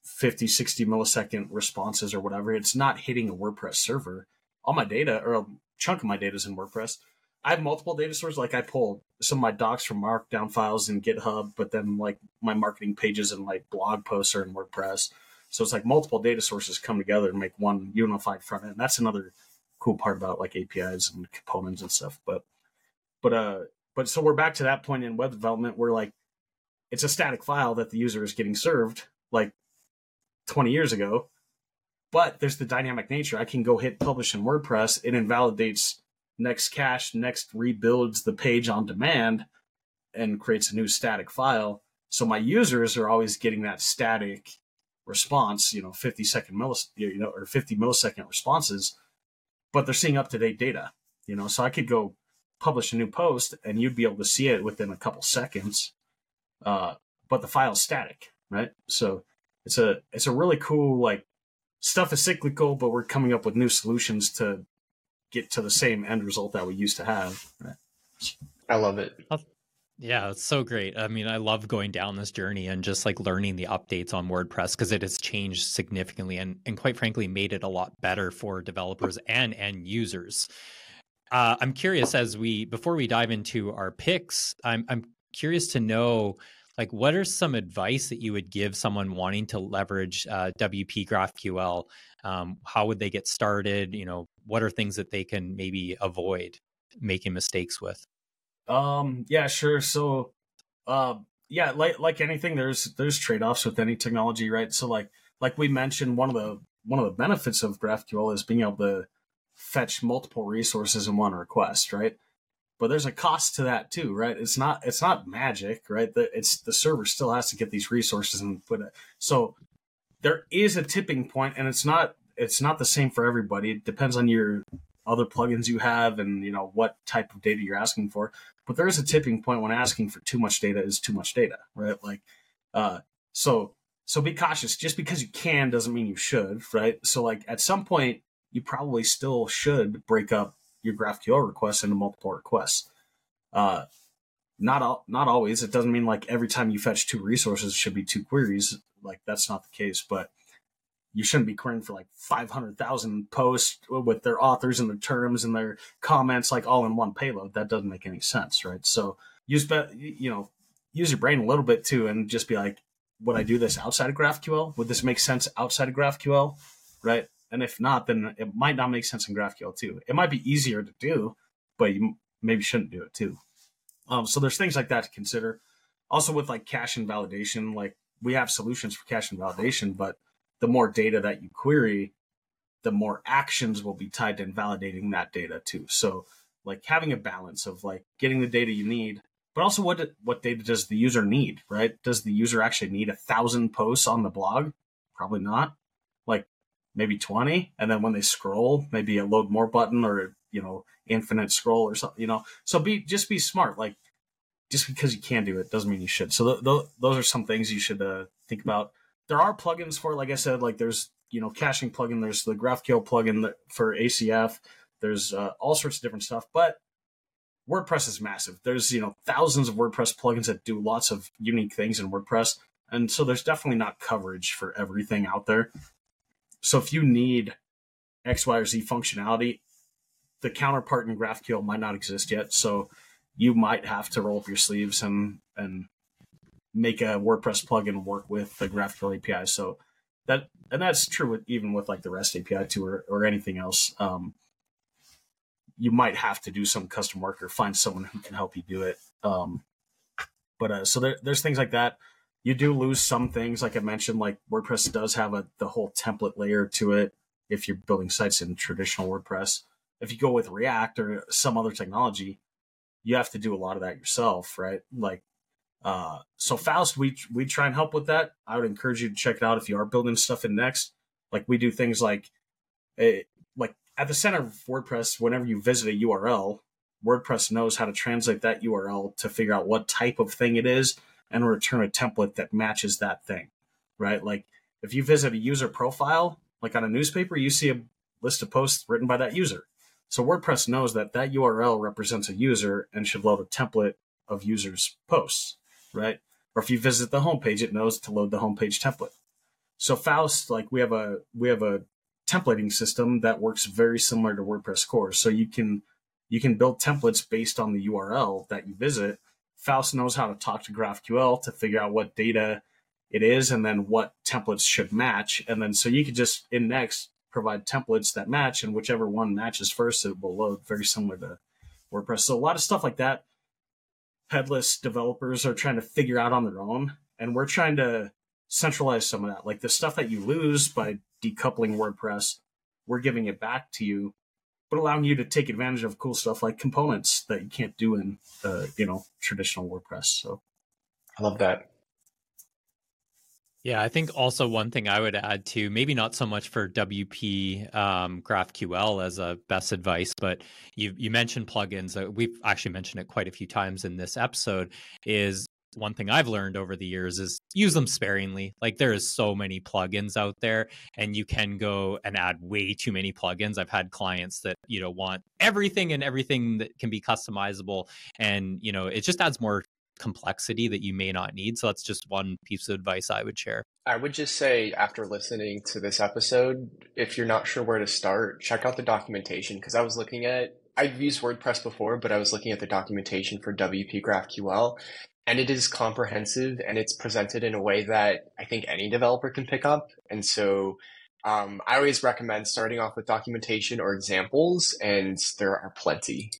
50, 60 millisecond responses or whatever. It's not hitting a WordPress server. All my data or a chunk of my data is in WordPress. I have multiple data sources. Like I pull some of my docs from Markdown files in GitHub, but then like my marketing pages and like blog posts are in WordPress. So it's like multiple data sources come together and make one unified front end. That's another cool part about like APIs and components and stuff. But but uh but so we're back to that point in web development where like it's a static file that the user is getting served like 20 years ago. But there's the dynamic nature. I can go hit publish in WordPress. It invalidates next cache next rebuilds the page on demand and creates a new static file. So my users are always getting that static response, you know, 50 second millis, you know, or 50 millisecond responses, but they're seeing up to date data, you know, so I could go publish a new post and you'd be able to see it within a couple seconds. Uh, but the file's static, right? So it's a, it's a really cool, like stuff is cyclical, but we're coming up with new solutions to get to the same end result that we used to have. I love it. Yeah, it's so great. I mean, I love going down this journey and just like learning the updates on WordPress because it has changed significantly and, and quite frankly made it a lot better for developers and end users. Uh, I'm curious as we before we dive into our picks, I'm I'm curious to know like what are some advice that you would give someone wanting to leverage uh, WP GraphQL? Um, how would they get started? You know, what are things that they can maybe avoid making mistakes with? Um, yeah, sure. So, uh, yeah, like like anything, there's there's trade offs with any technology, right? So, like like we mentioned, one of the one of the benefits of GraphQL is being able to fetch multiple resources in one request, right? But there's a cost to that too, right? It's not it's not magic, right? The, it's the server still has to get these resources and put it. So there is a tipping point, and it's not it's not the same for everybody. It depends on your other plugins you have and you know what type of data you're asking for. But there is a tipping point when asking for too much data is too much data, right? Like, uh, so so be cautious. Just because you can doesn't mean you should, right? So like at some point you probably still should break up your GraphQL requests into multiple requests. Uh, not all, not always. It doesn't mean like every time you fetch two resources should be two queries. Like that's not the case, but you shouldn't be querying for like 500,000 posts with their authors and their terms and their comments like all in one payload. That doesn't make any sense, right? So use, you know, use your brain a little bit too and just be like, would I do this outside of GraphQL? Would this make sense outside of GraphQL? Right. And if not, then it might not make sense in GraphQL too. It might be easier to do, but you maybe shouldn't do it too. Um, so there's things like that to consider. Also with like cache and validation, like we have solutions for cache and validation, but the more data that you query, the more actions will be tied to invalidating that data too. So like having a balance of like getting the data you need, but also what what data does the user need, right? Does the user actually need a thousand posts on the blog? Probably not. Like maybe 20. And then when they scroll, maybe a load more button or, you know, infinite scroll or something, you know? So be, just be smart. Like just because you can do it doesn't mean you should. So th- th- those are some things you should uh, think about there are plugins for, like I said, like there's you know caching plugin, there's the GraphQL plugin for ACF, there's uh, all sorts of different stuff, but WordPress is massive. There's you know thousands of WordPress plugins that do lots of unique things in WordPress, and so there's definitely not coverage for everything out there. So if you need X, Y, or Z functionality, the counterpart in GraphQL might not exist yet. So you might have to roll up your sleeves and and make a WordPress plugin work with the GraphQL API. So that and that's true with even with like the REST API too, or, or anything else. Um, you might have to do some custom work or find someone who can help you do it. Um, but uh, so there, there's things like that. You do lose some things, like I mentioned, like WordPress does have a the whole template layer to it. If you're building sites in traditional WordPress, if you go with React or some other technology, you have to do a lot of that yourself, right? Like uh, so Faust, we we try and help with that. I would encourage you to check it out if you are building stuff in Next. Like we do things like, eh, like at the center of WordPress, whenever you visit a URL, WordPress knows how to translate that URL to figure out what type of thing it is and return a template that matches that thing, right? Like if you visit a user profile, like on a newspaper, you see a list of posts written by that user. So WordPress knows that that URL represents a user and should load a template of users' posts right? Or if you visit the homepage, it knows to load the homepage template. So Faust, like we have a we have a templating system that works very similar to WordPress core. So you can you can build templates based on the URL that you visit. Faust knows how to talk to GraphQL to figure out what data it is and then what templates should match. And then so you could just in Next provide templates that match and whichever one matches first, it will load very similar to WordPress. So a lot of stuff like that headless developers are trying to figure out on their own. And we're trying to centralize some of that. Like the stuff that you lose by decoupling WordPress, we're giving it back to you, but allowing you to take advantage of cool stuff like components that you can't do in, uh, you know, traditional WordPress. So I love that. Yeah, I think also one thing I would add to maybe not so much for WP um, GraphQL as a best advice, but you you mentioned plugins. Uh, we've actually mentioned it quite a few times in this episode. Is one thing I've learned over the years is use them sparingly. Like there is so many plugins out there and you can go and add way too many plugins. I've had clients that, you know, want everything and everything that can be customizable and, you know, it just adds more complexity that you may not need. So that's just one piece of advice I would share. I would just say, after listening to this episode, if you're not sure where to start, check out the documentation because I was looking at, I've used WordPress before, but I was looking at the documentation for WP GraphQL and it is comprehensive and it's presented in a way that I think any developer can pick up. And so um, I always recommend starting off with documentation or examples, and there are plenty.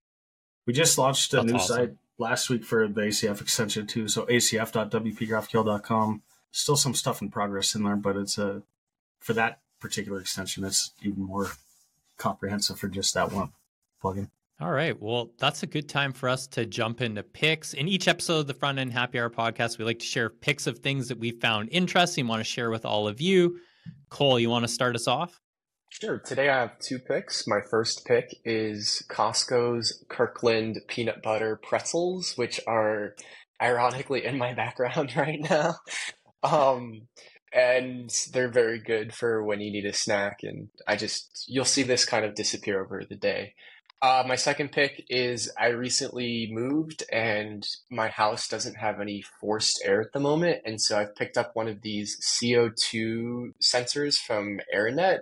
We just launched a That's new awesome. site last week for the ACF extension too. So acf.wpgraphql.com. Still some stuff in progress in there, but it's a for that particular extension, it's even more comprehensive for just that one plugin. All right. Well, that's a good time for us to jump into picks. In each episode of the Front End Happy Hour podcast, we like to share picks of things that we found interesting, want to share with all of you. Cole, you want to start us off? Sure. Today I have two picks. My first pick is Costco's Kirkland peanut butter pretzels, which are ironically in my *laughs* background *laughs* right now. Um, and they're very good for when you need a snack. And I just, you'll see this kind of disappear over the day. Uh, my second pick is I recently moved and my house doesn't have any forced air at the moment. And so I've picked up one of these CO2 sensors from Aranet.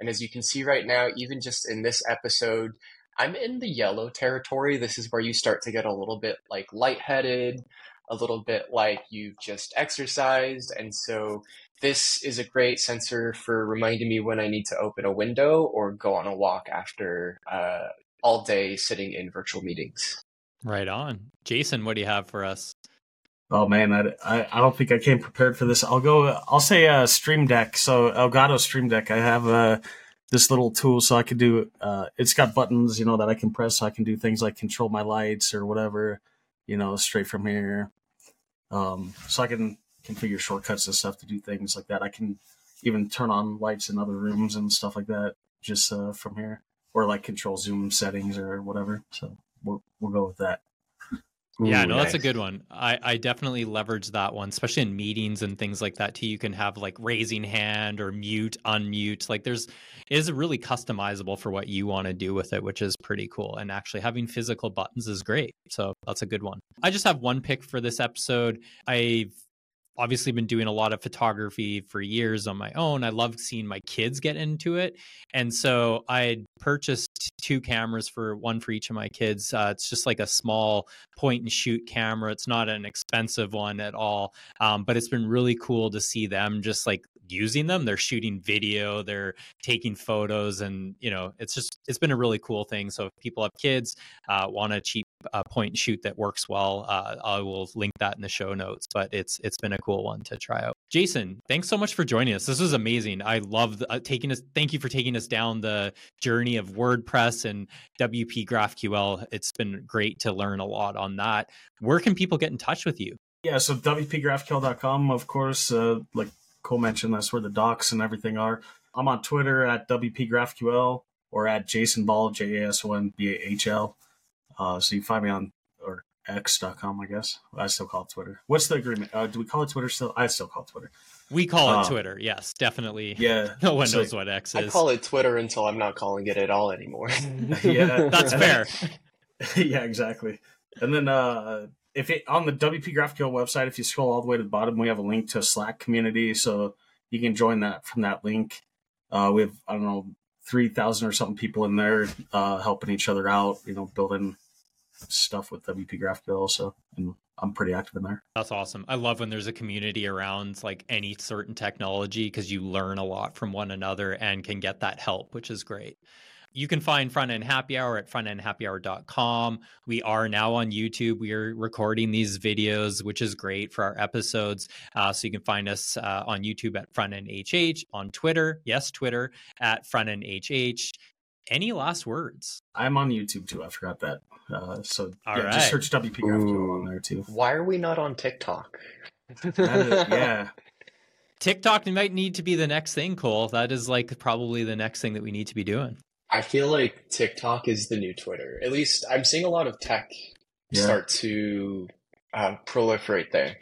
And as you can see right now, even just in this episode, I'm in the yellow territory. This is where you start to get a little bit like lightheaded, a little bit like you've just exercised. And so this is a great sensor for reminding me when I need to open a window or go on a walk after uh, all day sitting in virtual meetings. Right on. Jason, what do you have for us? Oh man, I, I, I don't think I came prepared for this. I'll go. I'll say uh, Stream Deck. So Elgato Stream Deck. I have uh, this little tool, so I can do. Uh, it's got buttons, you know, that I can press. So I can do things like control my lights or whatever, you know, straight from here. Um, so I can configure shortcuts and stuff to do things like that. I can even turn on lights in other rooms and stuff like that just uh, from here, or like control zoom settings or whatever. So we'll we'll go with that. Ooh, yeah, no, nice. that's a good one. I, I definitely leverage that one, especially in meetings and things like that too. You can have like raising hand or mute, unmute. Like there's is really customizable for what you want to do with it, which is pretty cool. And actually having physical buttons is great. So that's a good one. I just have one pick for this episode. I've obviously been doing a lot of photography for years on my own. I love seeing my kids get into it. And so I purchased two cameras for one for each of my kids. Uh, it's just like a small point and shoot camera. It's not an expensive one at all. Um, but it's been really cool to see them just like using them. They're shooting video, they're taking photos, and you know, it's just it's been a really cool thing. So if people have kids, uh, want a cheap uh, point and shoot that works well, uh, I will link that in the show notes. But it's it's been a cool one to try out. Jason, thanks so much for joining us. This was amazing. I love uh, taking us. Thank you for taking us down the journey of WordPress and WP GraphQL. It's been great to learn a lot on that. Where can people get in touch with you? Yeah, so WPGraphQL.com, of course, uh, like Cole mentioned, that's where the docs and everything are. I'm on Twitter at WPGraphQL or at Jason Bahl, J A S O N B A H L. Uh, so you find me on or X.com, I guess. I still call it Twitter. What's the agreement? Uh, do we call it Twitter still? I still call it Twitter. We call it uh, Twitter. Yes, definitely. Yeah. *laughs* No one so, knows what X is. I call it Twitter until I'm not calling it at all anymore. *laughs* yeah, that's *laughs* fair. yeah, exactly. And then uh, if it on the WP GraphQL website, if you scroll all the way to the bottom, we have a link to a Slack community, so you can join that from that link. Uh, we have I don't know three thousand or something people in there uh, helping each other out, you know, building stuff with WP GraphQL. So and I'm pretty active in there. That's awesome. I love when there's a community around like any certain technology because you learn a lot from one another and can get that help, which is great. You can find Front End Happy Hour at frontendhappyhour.com. We are now on YouTube. We are recording these videos, which is great for our episodes. Uh, so you can find us uh, on YouTube at Front End HH, on Twitter, yes, Twitter at Front End HH. Any last words? I'm on YouTube too. I forgot that. Uh, so All yeah, right. just search WP GraphQL on there too. Why are we not on TikTok? *laughs* yeah. TikTok might need to be the next thing, Cole. That is like probably the next thing that we need to be doing. I feel like TikTok is the new Twitter. At least I'm seeing a lot of tech yeah. start to um, proliferate there.